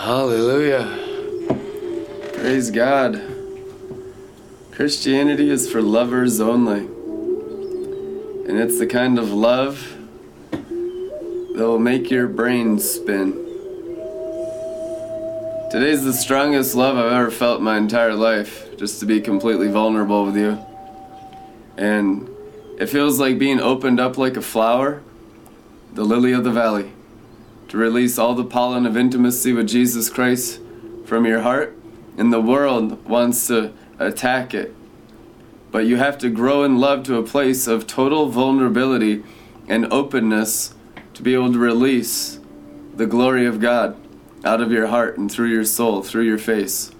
Hallelujah. Praise God. Christianity is for lovers only. And it's the kind of love that will make your brain spin. Today's the strongest love I've ever felt my entire life, just to be completely vulnerable with you. And it feels like being opened up like a flower, the lily of the valley, to release all the pollen of intimacy with Jesus Christ from your heart. And the world wants to attack it. But you have to grow in love to a place of total vulnerability and openness to be able to release the glory of God out of your heart and through your soul, through your face,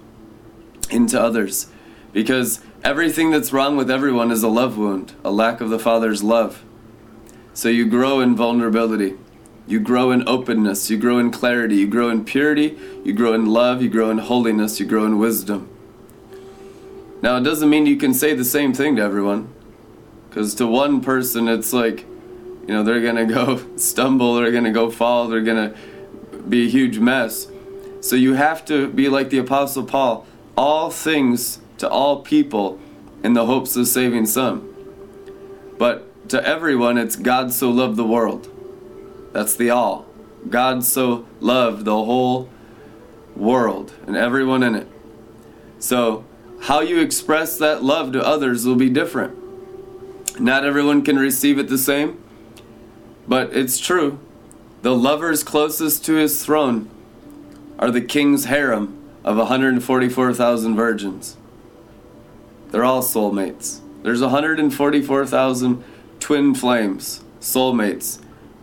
into others. Because everything that's wrong with everyone is a love wound, a lack of the Father's love. So you grow in vulnerability. You grow in openness. You grow in clarity. You grow in purity. You grow in love. You grow in holiness. You grow in wisdom. Now, it doesn't mean you can say the same thing to everyone. Because to one person, it's like, you know, they're to go stumble, they're to go fall, they're to be a huge mess. So you have to be like the Apostle Paul all things to all people in the hopes of saving some. But to everyone, it's God so loved the world. That's the all. God so loved the whole world and everyone in it. So, how you express that love to others will be different. Not everyone can receive it the same, but it's true. The lovers closest to his throne are the king's harem of 144,000 virgins. They're all soulmates. There's 144,000 twin flames, soulmates,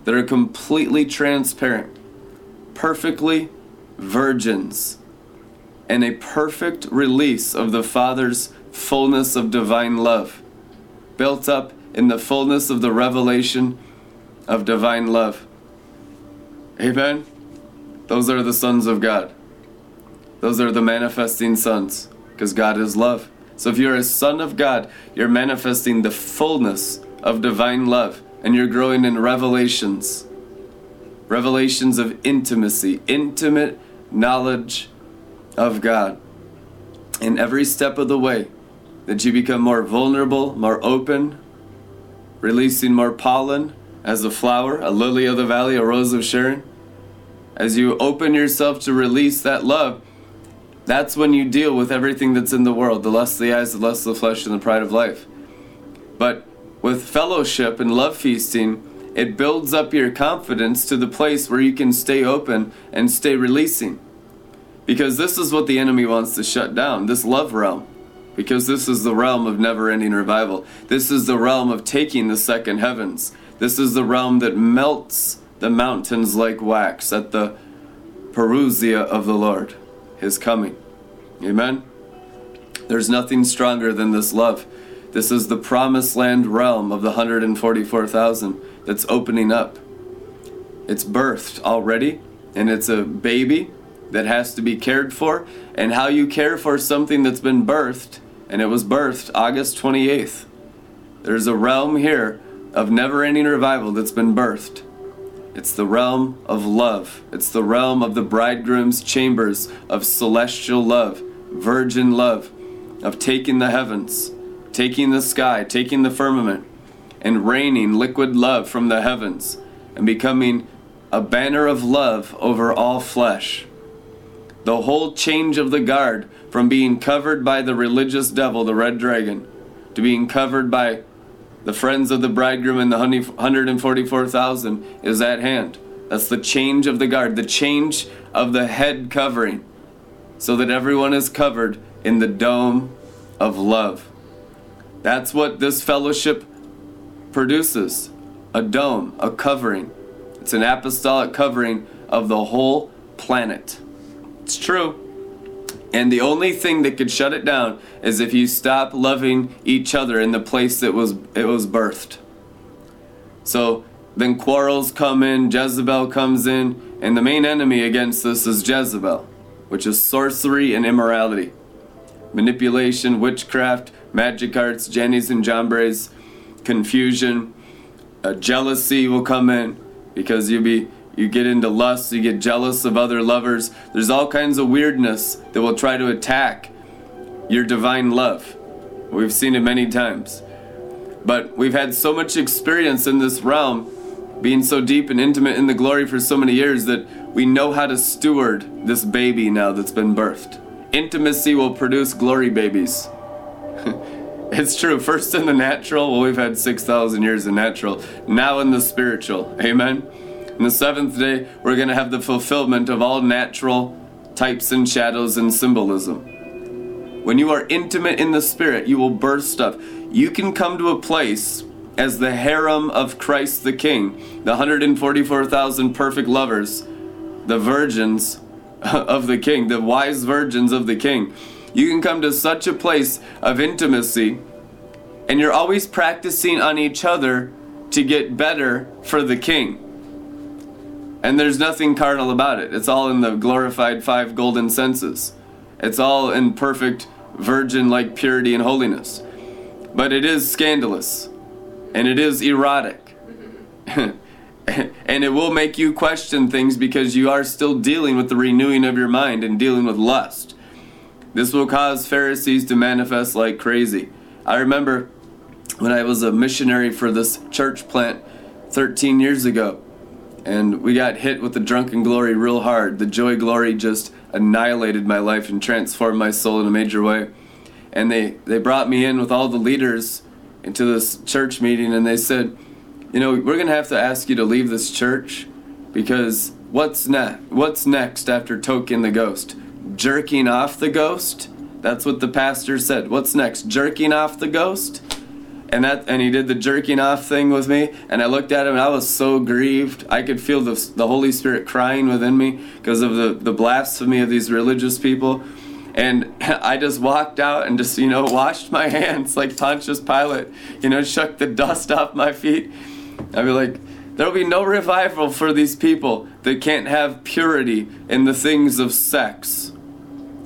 that are completely transparent, perfectly virgins, and a perfect release of the Father's fullness of divine love, built up in the fullness of the revelation of divine love. Amen? Those are the sons of God. Those are the manifesting sons, because God is love. So if you're a son of God, you're manifesting the fullness of divine love, and you're growing in revelations. Revelations of intimacy, intimate knowledge of God. In every step of the way, that you become more vulnerable, more open, releasing more pollen as a flower, a lily of the valley, a rose of Sharon. As you open yourself to release that love, that's when you deal with everything that's in the world the lust of the eyes, the lust of the flesh, and the pride of life. But with fellowship and love feasting, it builds up your confidence to the place where you can stay open and stay releasing. Because this is what the enemy wants to shut down this love realm. Because this is the realm of never ending revival. This is the realm of taking the second heavens. This is the realm that melts the mountains like wax at the parousia of the Lord, his coming. Amen? There's nothing stronger than this love. This is the promised land realm of the 144,000 that's opening up. It's birthed already, and it's a baby that has to be cared for. And how you care for something that's been birthed, and it was birthed August 28th. There's a realm here of never ending revival that's been birthed. It's the realm of love. It's the realm of the bridegroom's chambers of celestial love, virgin love, of taking the heavens, taking the sky, taking the firmament, and raining liquid love from the heavens, and becoming a banner of love over all flesh. The whole change of the guard from being covered by the religious devil, the red dragon, to being covered by the friends of the bridegroom and the 144,000 is at hand. That's the change of the guard, the change of the head covering, so that everyone is covered in the dome of love. That's what this fellowship produces a dome, a covering. It's an apostolic covering of the whole planet. It's true. And the only thing that could shut it down is if you stop loving each other in the place that was it was birthed. So then quarrels come in, Jezebel comes in, and the main enemy against this is Jezebel, which is sorcery and immorality. Manipulation, witchcraft, magic arts, Jannes and Jambres, confusion, uh, jealousy will come in because you'll be You get into lust, you get jealous of other lovers. There's all kinds of weirdness that will try to attack your divine love. We've seen it many times. But we've had so much experience in this realm, being so deep and intimate in the glory for so many years, that we know how to steward this baby now that's been birthed. Intimacy will produce glory babies. it's true. First in the natural, well, we've had 6,000 years in natural. Now in the spiritual. Amen. In the seventh day, we're going to have the fulfillment of all natural types and shadows and symbolism. When you are intimate in the Spirit, you will birth stuff. You can come to a place as the harem of Christ the King, the 144,000 perfect lovers, the virgins of the King, the wise virgins of the King. You can come to such a place of intimacy, and you're always practicing on each other to get better for the King. And there's nothing carnal about it. It's all in the glorified five golden senses. It's all in perfect virgin like purity and holiness. But it is scandalous and it is erotic. and it will make you question things because you are still dealing with the renewing of your mind and dealing with lust. This will cause Pharisees to manifest like crazy. I remember when I was a missionary for this church plant 13 years ago, and we got hit with the drunken glory real hard. The joy glory just annihilated my life and transformed my soul in a major way. And they, they brought me in with all the leaders into this church meeting and they said, You know, we're going to have to ask you to leave this church because what's, ne- what's next after toking the ghost? Jerking off the ghost? That's what the pastor said. What's next? Jerking off the ghost? and that and he did the jerking off thing with me and i looked at him and i was so grieved i could feel the, the holy spirit crying within me because of the, the blasphemy of these religious people and i just walked out and just you know washed my hands like pontius pilate you know shook the dust off my feet i'd be like there'll be no revival for these people that can't have purity in the things of sex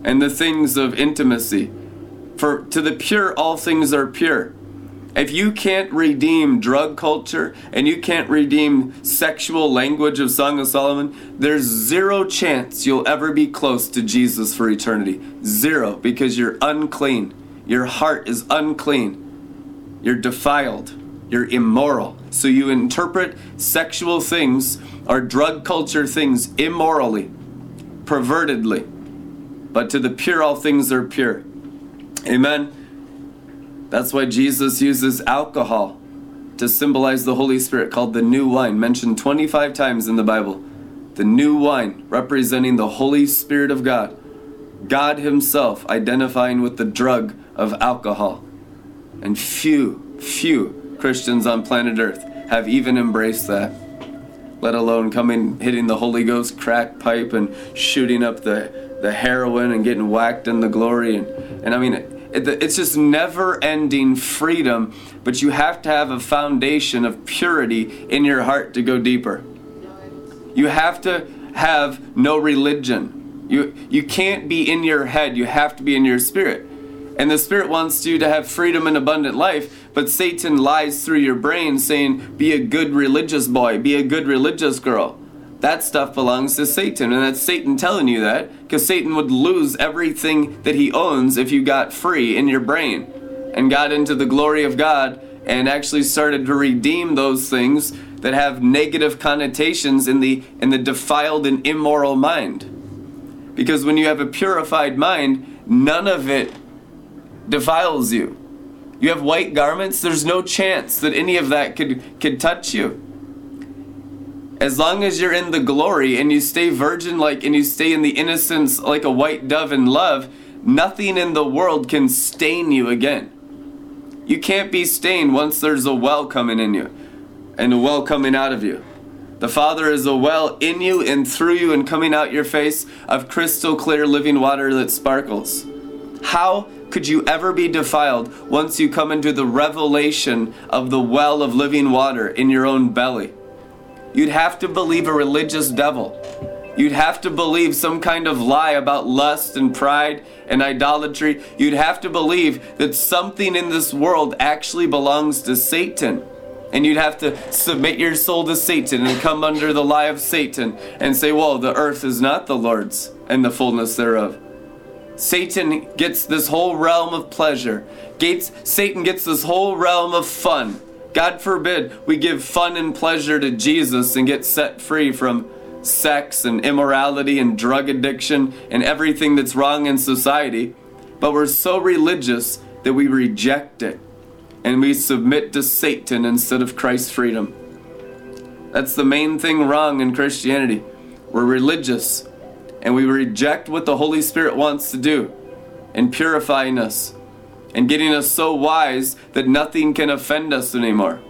and the things of intimacy for to the pure all things are pure if you can't redeem drug culture and you can't redeem sexual language of Song of Solomon, there's zero chance you'll ever be close to Jesus for eternity. Zero, because you're unclean. Your heart is unclean. You're defiled. You're immoral. So you interpret sexual things or drug culture things immorally, pervertedly. But to the pure, all things are pure. Amen. That's why Jesus uses alcohol to symbolize the Holy Spirit, called the new wine, mentioned 25 times in the Bible. The new wine, representing the Holy Spirit of God. God Himself identifying with the drug of alcohol. And few, few Christians on planet Earth have even embraced that. Let alone coming, hitting the Holy Ghost crack pipe and shooting up the, the heroin and getting whacked in the glory. And, and I mean, it's just never ending freedom, but you have to have a foundation of purity in your heart to go deeper. You have to have no religion. You, you can't be in your head, you have to be in your spirit. And the Spirit wants you to have freedom and abundant life, but Satan lies through your brain saying, Be a good religious boy, be a good religious girl that stuff belongs to Satan. And that's Satan telling you that because Satan would lose everything that he owns if you got free in your brain and got into the glory of God and actually started to redeem those things that have negative connotations in the in the defiled and immoral mind. Because when you have a purified mind, none of it defiles you. You have white garments, there's no chance that any of that could could touch you as long as you're in the glory and you stay virgin like and you stay in the innocence like a white dove in love, nothing in the world can stain you again. You can't be stained once there's a well coming in you and a well coming out of you. The Father is a well in you and through you and coming out your face of crystal clear living water that sparkles. How could you ever be defiled once you come into the revelation of the well of living water in your own belly? You'd have to believe a religious devil. You'd have to believe some kind of lie about lust and pride and idolatry. You'd have to believe that something in this world actually belongs to Satan. And you'd have to submit your soul to Satan and come under the lie of Satan and say, Well, the earth is not the Lord's and the fullness thereof. Satan gets this whole realm of pleasure. Gates, Satan gets this whole realm of fun. God forbid we give fun and pleasure to Jesus and get set free from sex and immorality and drug addiction and everything that's wrong in society. But we're so religious that we reject it and we submit to Satan instead of Christ's freedom. That's the main thing wrong in Christianity. We're religious and we reject what the Holy Spirit wants to do in purifying us and getting us so wise that nothing can offend us anymore.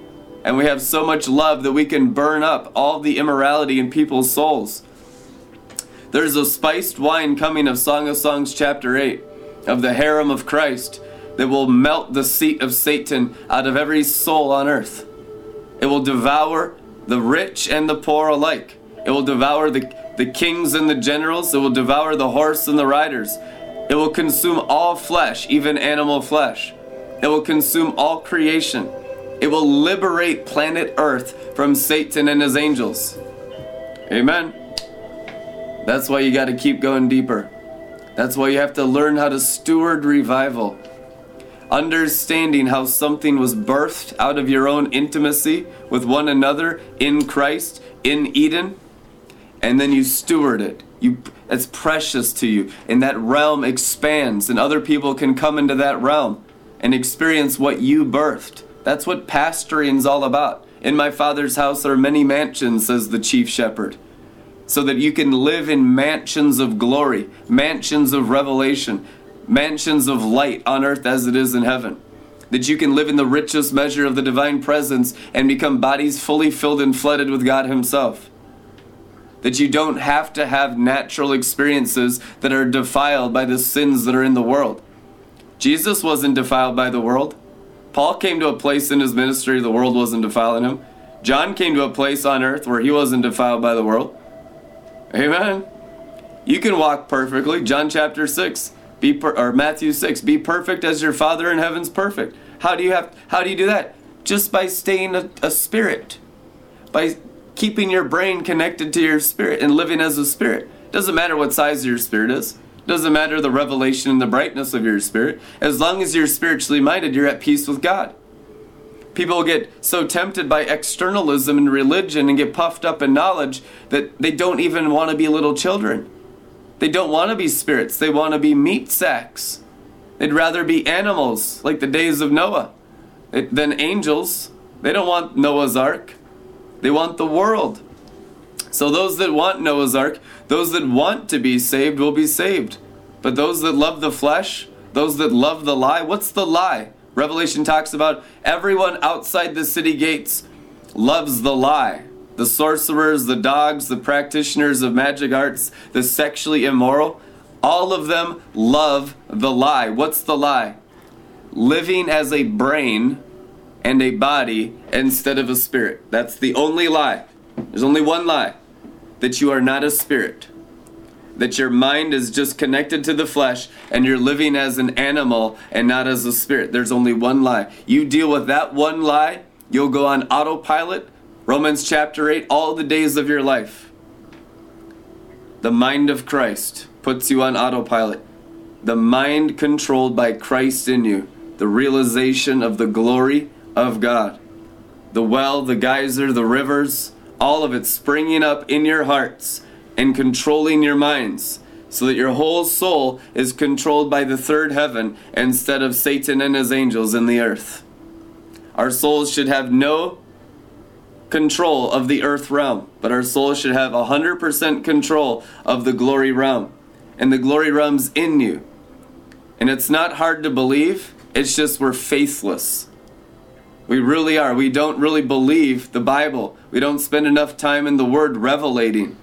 And we have so much love that we can burn up all the immorality in people's souls. There's a spiced wine coming of Song of Songs, chapter 8, of the harem of Christ, that will melt the seat of Satan out of every soul on earth. It will devour the rich and the poor alike. It will devour the, the kings and the generals. It will devour the horse and the riders. It will consume all flesh, even animal flesh. It will consume all creation. It will liberate planet Earth from Satan and his angels. Amen. That's why you got to keep going deeper. That's why you have to learn how to steward revival. Understanding how something was birthed out of your own intimacy with one another in Christ in Eden, and then you steward it. You it's precious to you. And that realm expands, and other people can come into that realm and experience what you birthed. That's what pastoring's all about. In my father's house are many mansions, says the chief shepherd, so that you can live in mansions of glory, mansions of revelation, mansions of light on earth as it is in heaven. That you can live in the richest measure of the divine presence and become bodies fully filled and flooded with God Himself that you don't have to have natural experiences that are defiled by the sins that are in the world. Jesus wasn't defiled by the world. Paul came to a place in his ministry the world wasn't defiling him. John came to a place on earth where he wasn't defiled by the world. Amen. You can walk perfectly. John chapter 6, be per, or Matthew 6, be perfect as your Father in heaven's perfect. How do you have how do you do that? Just by staying a, a spirit. By keeping your brain connected to your spirit and living as a spirit. Doesn't matter what size your spirit is. Doesn't matter the revelation and the brightness of your spirit. As long as you're spiritually minded, you're at peace with God. People get so tempted by externalism and religion and get puffed up in knowledge that they don't even want to be little children. They don't want to be spirits, they want to be meat sacks. They'd rather be animals like the days of Noah than angels. They don't want Noah's ark. They want the world. So those that want Noah's ark, those that want to be saved will be saved. But those that love the flesh, those that love the lie, what's the lie? Revelation talks about everyone outside the city gates loves the lie. The sorcerers, the dogs, the practitioners of magic arts, the sexually immoral, all of them love the lie. What's the lie? Living as a brain and a body instead of a spirit. That's the only lie. There's only one lie that you are not a spirit. That your mind is just connected to the flesh and you're living as an animal and not as a spirit. There's only one lie. You deal with that one lie, you'll go on autopilot. Romans chapter 8, all the days of your life. The mind of Christ puts you on autopilot. The mind controlled by Christ in you. The realization of the glory of God. The well, the geyser, the rivers, all of it springing up in your hearts and controlling your minds so that your whole soul is controlled by the third heaven instead of Satan and his angels in the earth. Our souls should have no control of the earth realm, but our souls should have 100% control of the glory realm. And the glory realm's in you. And it's not hard to believe, it's just we're faithless. We really are. We don't really believe the Bible. We don't spend enough time in the Word revelating.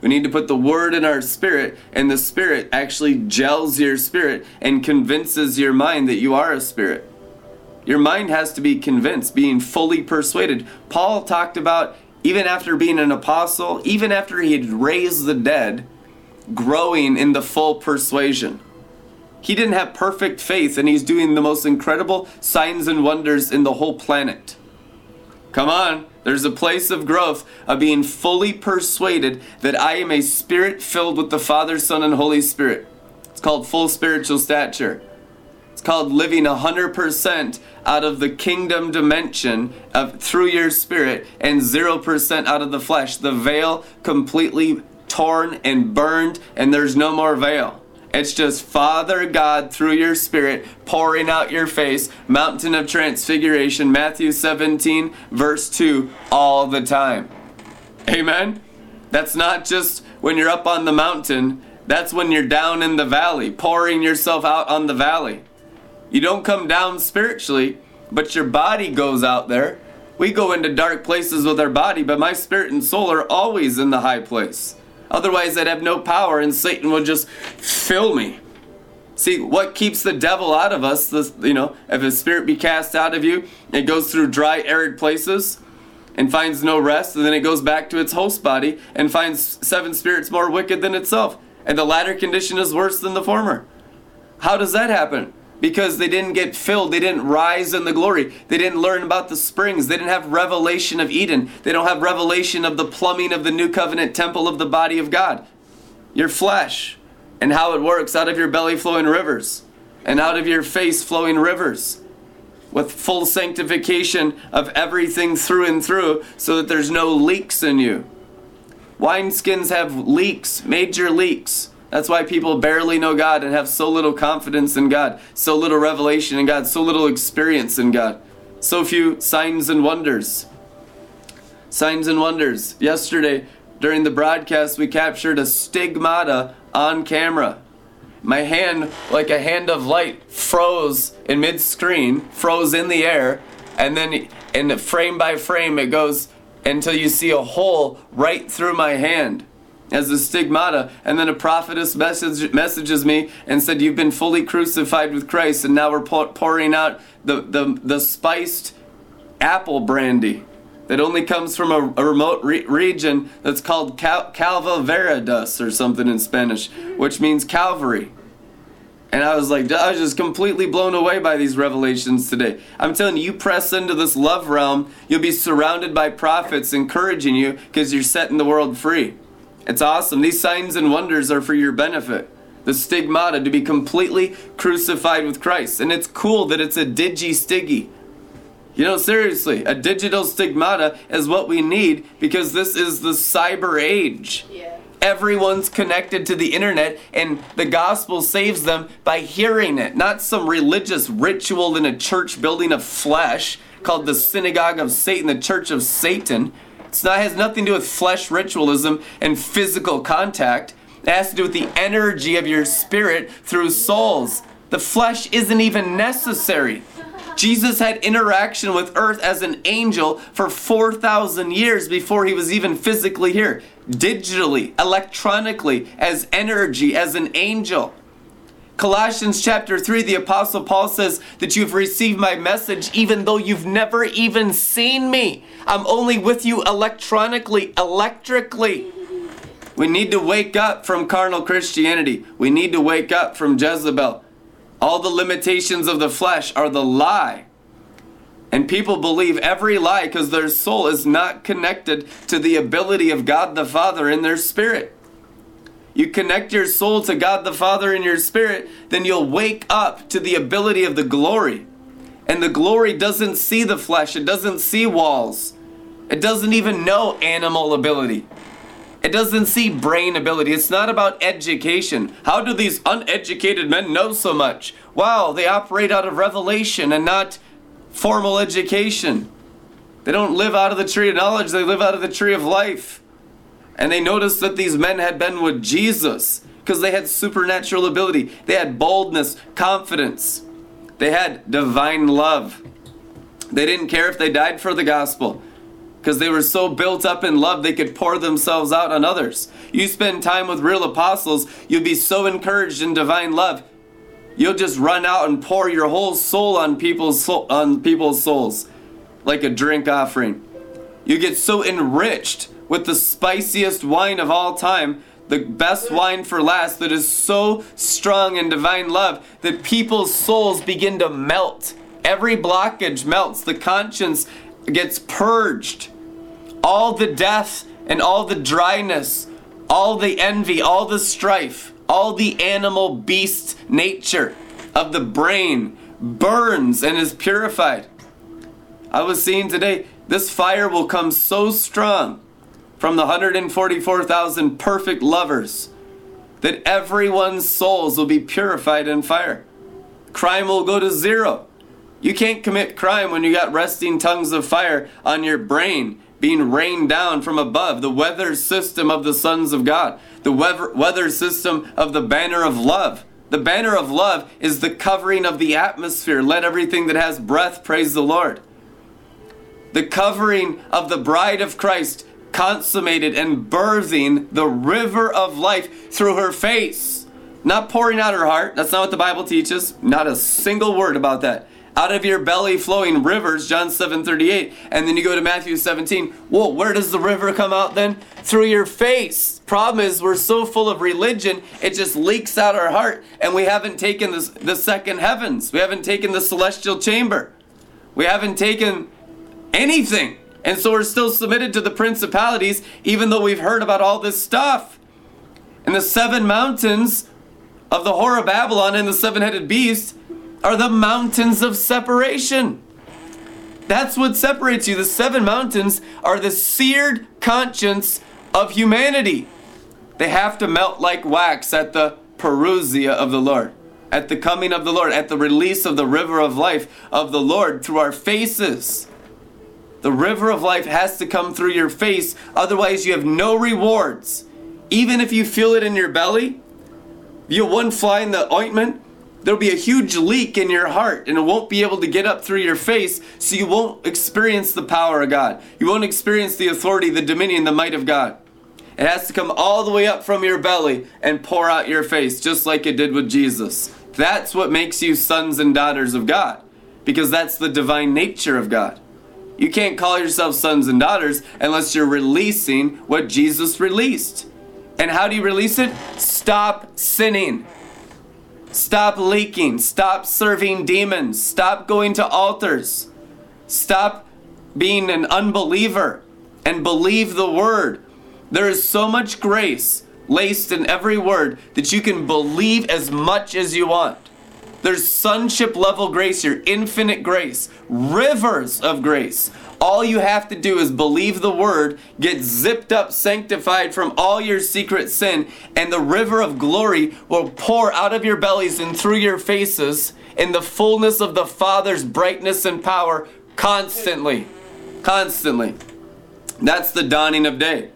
We need to put the Word in our spirit, and the Spirit actually gels your spirit and convinces your mind that you are a spirit. Your mind has to be convinced, being fully persuaded. Paul talked about even after being an apostle, even after he had raised the dead, growing in the full persuasion. He didn't have perfect faith, and he's doing the most incredible signs and wonders in the whole planet. Come on. There's a place of growth of being fully persuaded that I am a spirit filled with the Father, Son, and Holy Spirit. It's called full spiritual stature. It's called living 100% out of the kingdom dimension of through your spirit and 0% out of the flesh. The veil completely torn and burned and there's no more veil. It's just Father God through your spirit pouring out your face, mountain of transfiguration, Matthew 17, verse 2, all the time. Amen? That's not just when you're up on the mountain, that's when you're down in the valley, pouring yourself out on the valley. You don't come down spiritually, but your body goes out there. We go into dark places with our body, but my spirit and soul are always in the high place. Otherwise, I'd have no power and Satan would just fill me. See, what keeps the devil out of us, this, you know, if a spirit be cast out of you, it goes through dry, arid places and finds no rest, and then it goes back to its host body and finds seven spirits more wicked than itself. And the latter condition is worse than the former. How does that happen? Because they didn't get filled. They didn't rise in the glory. They didn't learn about the springs. They didn't have revelation of Eden. They don't have revelation of the plumbing of the new covenant temple of the body of God. Your flesh and how it works out of your belly flowing rivers and out of your face flowing rivers with full sanctification of everything through and through so that there's no leaks in you. Wineskins have leaks, major leaks. That's why people barely know God and have so little confidence in God, so little revelation in God, so little experience in God, so few signs and wonders. Signs and wonders. Yesterday, during the broadcast, we captured a stigmata on camera. My hand, like a hand of light, froze in mid screen, froze in the air, and then in frame by frame, it goes until you see a hole right through my hand as a stigmata. And then a prophetess message, messages me and said, You've been fully crucified with Christ, and now we're pouring out the, the, the spiced apple brandy that only comes from a, a remote re- region that's called Cal- Calva Veredus or something in Spanish, which means Calvary. And I was like, I was just completely blown away by these revelations today. I'm telling you, you press into this love realm, you'll be surrounded by prophets encouraging you because you're setting the world free. It's awesome. These signs and wonders are for your benefit. The stigmata, to be completely crucified with Christ. And it's cool that it's a digi stiggy. You know, seriously, a digital stigmata is what we need because this is the cyber age. Yeah. Everyone's connected to the internet, and the gospel saves them by hearing it, not some religious ritual in a church building of flesh called the synagogue of Satan, the church of Satan. It's not has nothing to do with flesh ritualism and physical contact. It has to do with the energy of your spirit through souls. The flesh isn't even necessary. Jesus had interaction with earth as an angel for 4,000 years before he was even physically here. Digitally, electronically, as energy, as an angel. Colossians chapter 3, the Apostle Paul says that you've received my message even though you've never even seen me. I'm only with you electronically, electrically. We need to wake up from carnal Christianity. We need to wake up from Jezebel. All the limitations of the flesh are the lie. And people believe every lie because their soul is not connected to the ability of God the Father in their spirit you connect your soul to God the Father in your spirit, then you'll wake up to the ability of the glory. And the glory doesn't see the flesh, it doesn't see walls, it doesn't even know animal ability. It doesn't see brain ability. It's not about education. How do these uneducated men know so much? Wow, they operate out of revelation and not formal education. They don't live out of the tree of knowledge, they live out of the tree of life. And they noticed that these men had been with Jesus because they had supernatural ability. They had boldness, confidence. They had divine love. They didn't care if they died for the gospel because they were so built up in love they could pour themselves out on others. You spend time with real apostles, you'll be so encouraged in divine love. You'll just run out and pour your whole soul on people's soul, on people's souls like a drink offering. You get so enriched with the spiciest wine of all time, the best wine for last, that is so strong in divine love that people's souls begin to melt. Every blockage melts. The conscience gets purged. All the death and all the dryness, all the envy, all the strife, all the animal beast nature of the brain burns and is purified. I was seeing today, this fire will come so strong from the 144,000 perfect lovers that everyone's souls will be purified in fire. Crime will go to zero. You can't commit crime when you got resting tongues of fire on your brain being rained down from above. The weather system of the sons of God, the weather, weather system of the banner of love. The banner of love is the covering of the atmosphere. Let everything that has breath praise the Lord. The covering of the bride of Christ consummated and birthing the river of life through her face. Not pouring out her heart. That's not what the Bible teaches. Not a single word about that. Out of your belly flowing rivers, John 7 38. And then you go to Matthew 17. Whoa, where does the river come out then? Through your face. Problem is, we're so full of religion, it just leaks out our heart. And we haven't taken the, the second heavens. We haven't taken the celestial chamber. We haven't taken anything. And so we're still submitted to the principalities, even though we've heard about all this stuff. And the seven mountains of the whore of Babylon and the seven headed beast are the mountains of separation. That's what separates you. The seven mountains are the seared conscience of humanity. They have to melt like wax at the parousia of the Lord, at the coming of the Lord, at the release of the river of life of the Lord through our faces. The river of life has to come through your face, otherwise, you have no rewards. Even if you feel it in your belly, you one fly in the ointment, there'll be a huge leak in your heart and it won't be able to get up through your face, so you won't experience the power of God. You won't experience the authority, the dominion, the might of God. It has to come all the way up from your belly and pour out your face, just like it did with Jesus. That's what makes you sons and daughters of God, because that's the divine nature of God. You can't call yourself sons and daughters unless you're releasing what Jesus released. And how do you release it? Stop sinning. Stop leaking. Stop serving demons. Stop going to altars. Stop being an unbeliever and believe the word. There is so much grace laced in every word that you can believe as much as you want. There's sonship level grace here, infinite grace, rivers of grace. All you have to do is believe the word, get zipped up, sanctified from all your secret sin, and the river of glory will pour out of your bellies and through your faces in the fullness of the Father's brightness and power constantly. Constantly. That's the dawning of day.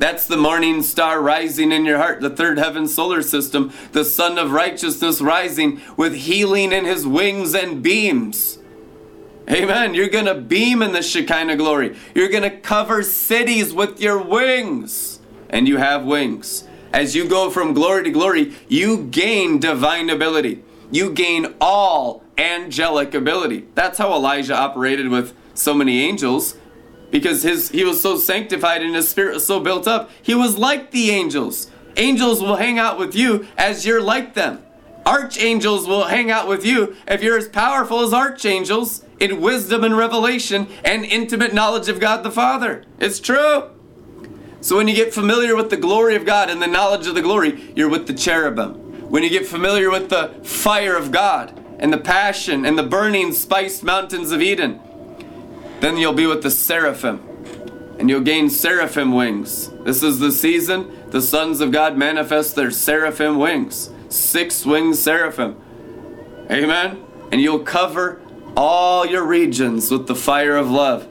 That's the morning star rising in your heart, the third heaven solar system, the sun of righteousness rising with healing in his wings and beams. Amen. You're going to beam in the Shekinah glory. You're going to cover cities with your wings. And you have wings. As you go from glory to glory, you gain divine ability. You gain all angelic ability. That's how Elijah operated with so many angels because his he was so sanctified and his spirit was so built up. He was like the angels. Angels will hang out with you as you're like them. Archangels will hang out with you if you're as powerful as archangels in wisdom and revelation and intimate knowledge of God the Father. It's true. So when you get familiar with the glory of God and the knowledge of the glory, you're with the cherubim. When you get familiar with the fire of God and the passion and the burning spiced mountains of Eden, then you'll be with the seraphim, and you'll gain seraphim wings. This is the season the sons of God manifest their seraphim wings. Six winged seraphim. Amen. And you'll cover all your regions with the fire of love.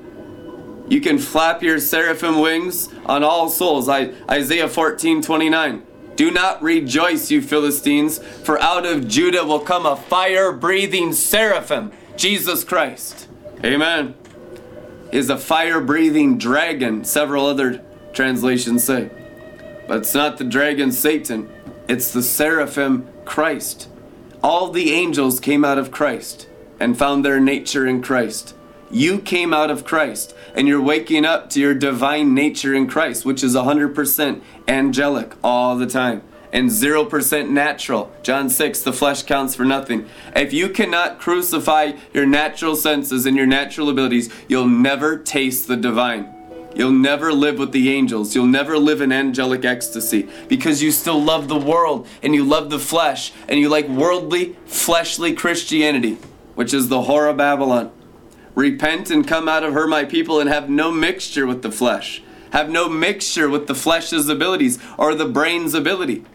You can flap your seraphim wings on all souls. I, Isaiah 14 29. Do not rejoice, you Philistines, for out of Judah will come a fire breathing seraphim, Jesus Christ. Amen is a fire breathing dragon, several other translations say. But it's not the dragon Satan, it's the seraphim Christ. All the angels came out of Christ and found their nature in Christ. You came out of Christ and you're waking up to your divine nature in Christ, which is 100% angelic all the time. And 0% natural. John 6, the flesh counts for nothing. If you cannot crucify your natural senses and your natural abilities, you'll never taste the divine. You'll never live with the angels. You'll never live in angelic ecstasy because you still love the world and you love the flesh and you like worldly, fleshly Christianity, which is the whore of Babylon. Repent and come out of her, my people, and have no mixture with the flesh. Have no mixture with the flesh's abilities or the brain's ability.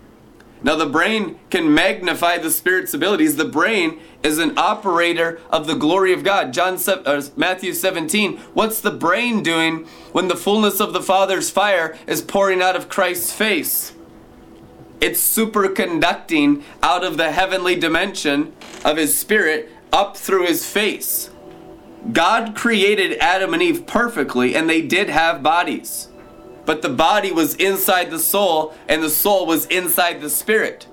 Now, the brain can magnify the spirit's abilities. The brain is an operator of the glory of God. John uh, Matthew 17. What's the brain doing when the fullness of the Father's fire is pouring out of Christ's face? It's superconducting out of the heavenly dimension of his spirit up through his face. God created Adam and Eve perfectly, and they did have bodies but the body was inside the soul and the soul was inside the spirit.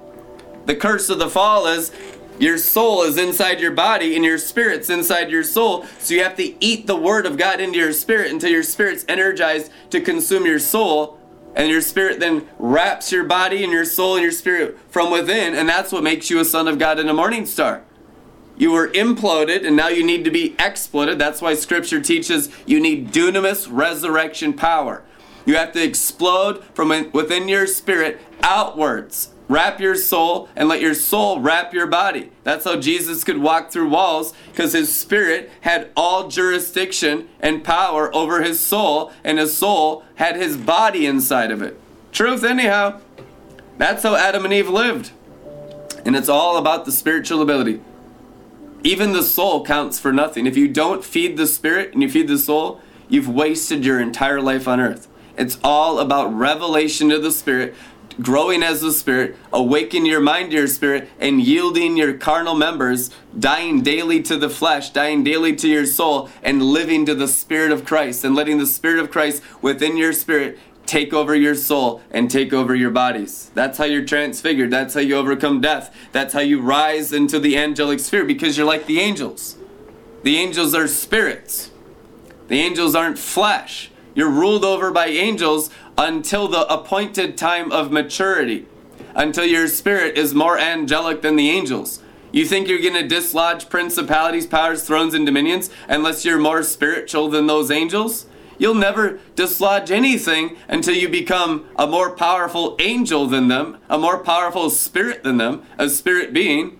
The curse of the fall is your soul is inside your body and your spirit's inside your soul. So you have to eat the word of God into your spirit until your spirit's energized to consume your soul. And your spirit then wraps your body and your soul and your spirit from within. And that's what makes you a son of God and a morning star. You were imploded and now you need to be exploded. That's why scripture teaches you need dunamis resurrection power. You have to explode from within your spirit outwards. Wrap your soul and let your soul wrap your body. That's how Jesus could walk through walls because his spirit had all jurisdiction and power over his soul, and his soul had his body inside of it. Truth, anyhow. That's how Adam and Eve lived. And it's all about the spiritual ability. Even the soul counts for nothing. If you don't feed the spirit and you feed the soul, you've wasted your entire life on earth. It's all about revelation of the Spirit, growing as the Spirit, awaken your mind to your spirit, and yielding your carnal members, dying daily to the flesh, dying daily to your soul, and living to the Spirit of Christ, and letting the Spirit of Christ within your spirit take over your soul and take over your bodies. That's how you're transfigured. That's how you overcome death. That's how you rise into the angelic sphere because you're like the angels. The angels are spirits. The angels aren't flesh. You're ruled over by angels until the appointed time of maturity, until your spirit is more angelic than the angels. You think you're going to dislodge principalities, powers, thrones, and dominions unless you're more spiritual than those angels? You'll never dislodge anything until you become a more powerful angel than them, a more powerful spirit than them, a spirit being.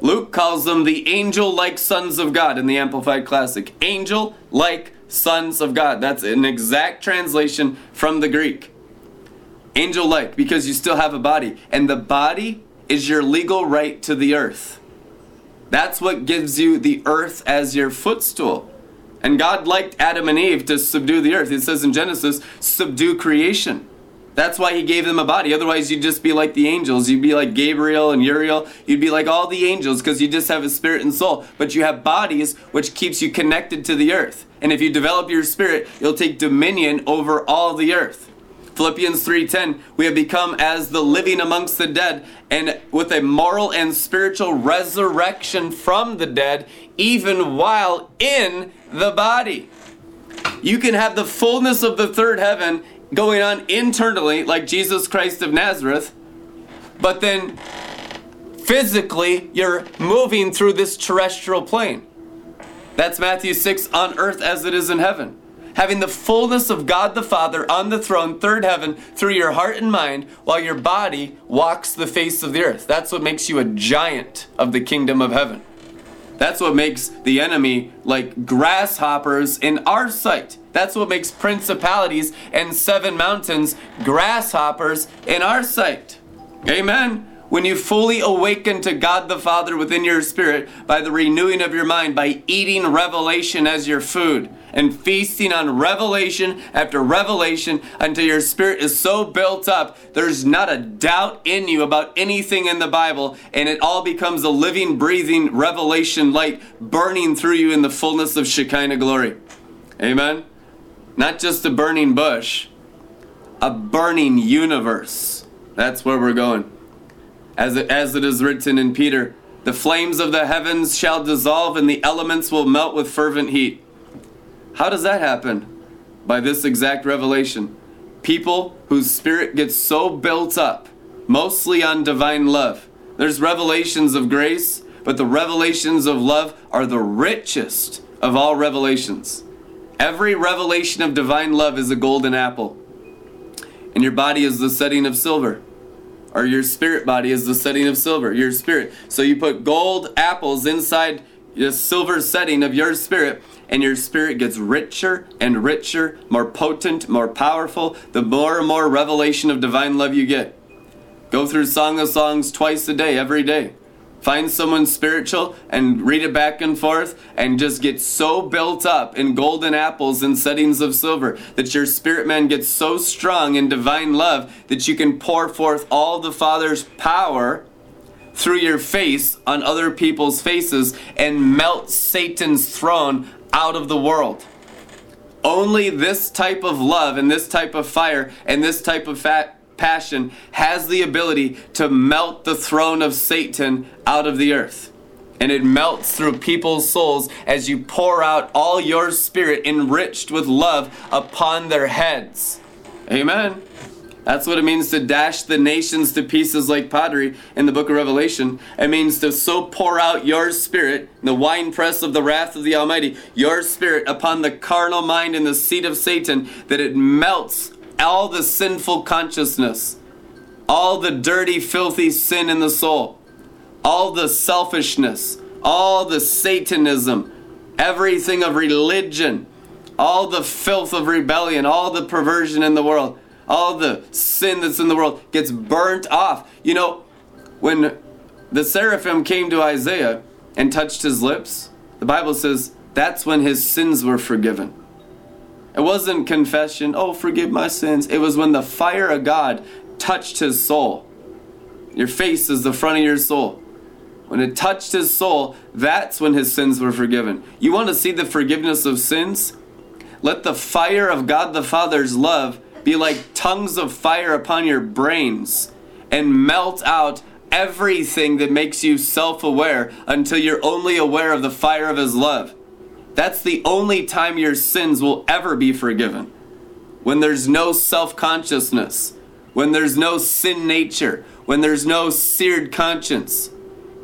Luke calls them the angel like sons of God in the Amplified Classic. Angel like sons of God. That's an exact translation from the Greek. Angel like, because you still have a body. And the body is your legal right to the earth. That's what gives you the earth as your footstool. And God liked Adam and Eve to subdue the earth. It says in Genesis, subdue creation. That's why he gave them a body. Otherwise, you'd just be like the angels. You'd be like Gabriel and Uriel. You'd be like all the angels because you just have a spirit and soul. But you have bodies which keeps you connected to the earth. And if you develop your spirit, you'll take dominion over all the earth. Philippians 3:10 we have become as the living amongst the dead and with a moral and spiritual resurrection from the dead even while in the body. You can have the fullness of the third heaven going on internally, like Jesus Christ of Nazareth, but then physically you're moving through this terrestrial plane. That's Matthew 6 on earth as it is in heaven. Having the fullness of God the Father on the throne, third heaven, through your heart and mind, while your body walks the face of the earth. That's what makes you a giant of the kingdom of heaven. That's what makes the enemy like grasshoppers in our sight. That's what makes principalities and seven mountains grasshoppers in our sight. Amen. When you fully awaken to God the Father within your spirit by the renewing of your mind, by eating revelation as your food and feasting on revelation after revelation until your spirit is so built up, there's not a doubt in you about anything in the Bible, and it all becomes a living, breathing revelation light burning through you in the fullness of Shekinah glory. Amen? Not just a burning bush, a burning universe. That's where we're going. As it, as it is written in Peter, the flames of the heavens shall dissolve and the elements will melt with fervent heat. How does that happen? By this exact revelation. People whose spirit gets so built up mostly on divine love. There's revelations of grace, but the revelations of love are the richest of all revelations. Every revelation of divine love is a golden apple. And your body is the setting of silver. Or your spirit body is the setting of silver, your spirit. So you put gold apples inside the silver setting of your spirit, and your spirit gets richer and richer, more potent, more powerful, the more and more revelation of divine love you get. Go through Song of Songs twice a day, every day. Find someone spiritual and read it back and forth and just get so built up in golden apples and settings of silver that your spirit man gets so strong in divine love that you can pour forth all the Father's power through your face on other people's faces and melt Satan's throne out of the world. Only this type of love and this type of fire and this type of fat passion has the ability to melt the throne of Satan out of the earth. And it melts through people's souls as you pour out all your spirit enriched with love upon their heads. Amen. That's what it means to dash the nations to pieces like pottery in the book of Revelation. It means to so pour out your spirit, the winepress of the wrath of the Almighty, your spirit upon the carnal mind and the seat of Satan, that it melts all the sinful consciousness, all the dirty, filthy sin in the soul, all the selfishness, all the Satanism, everything of religion, all the filth of rebellion, all the perversion in the world, all the sin that's in the world gets burnt off. You know, when the seraphim came to Isaiah and touched his lips, the Bible says that's when his sins were forgiven. It wasn't confession, oh, forgive my sins. It was when the fire of God touched his soul. Your face is the front of your soul. When it touched his soul, that's when his sins were forgiven. You want to see the forgiveness of sins? Let the fire of God the Father's love be like tongues of fire upon your brains and melt out everything that makes you self aware until you're only aware of the fire of his love. That's the only time your sins will ever be forgiven. When there's no self consciousness, when there's no sin nature, when there's no seared conscience,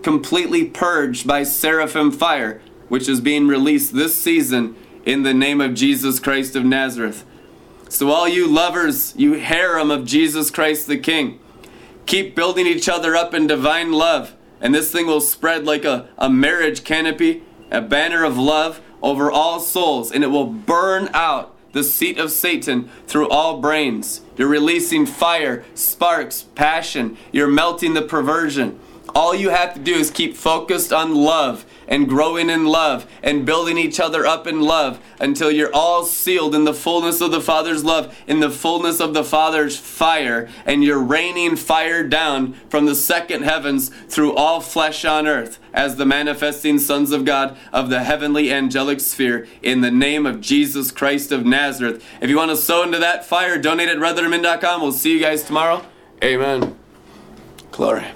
completely purged by seraphim fire, which is being released this season in the name of Jesus Christ of Nazareth. So, all you lovers, you harem of Jesus Christ the King, keep building each other up in divine love, and this thing will spread like a, a marriage canopy, a banner of love over all souls, and it will burn out the seat of Satan through all brains. You're releasing fire, sparks, passion. You're melting the perversion. All you have to do is keep focused on love and growing in love and building each other up in love until you're all sealed in the fullness of the Father's love, in the fullness of the Father's fire, and you're raining fire down from the second heavens through all flesh on earth as the manifesting sons of God of the heavenly angelic sphere in the name of Jesus Christ of Nazareth. If you want to sow into that fire, donate at RedLetterMin.com. We'll see you guys tomorrow. Amen. Glory.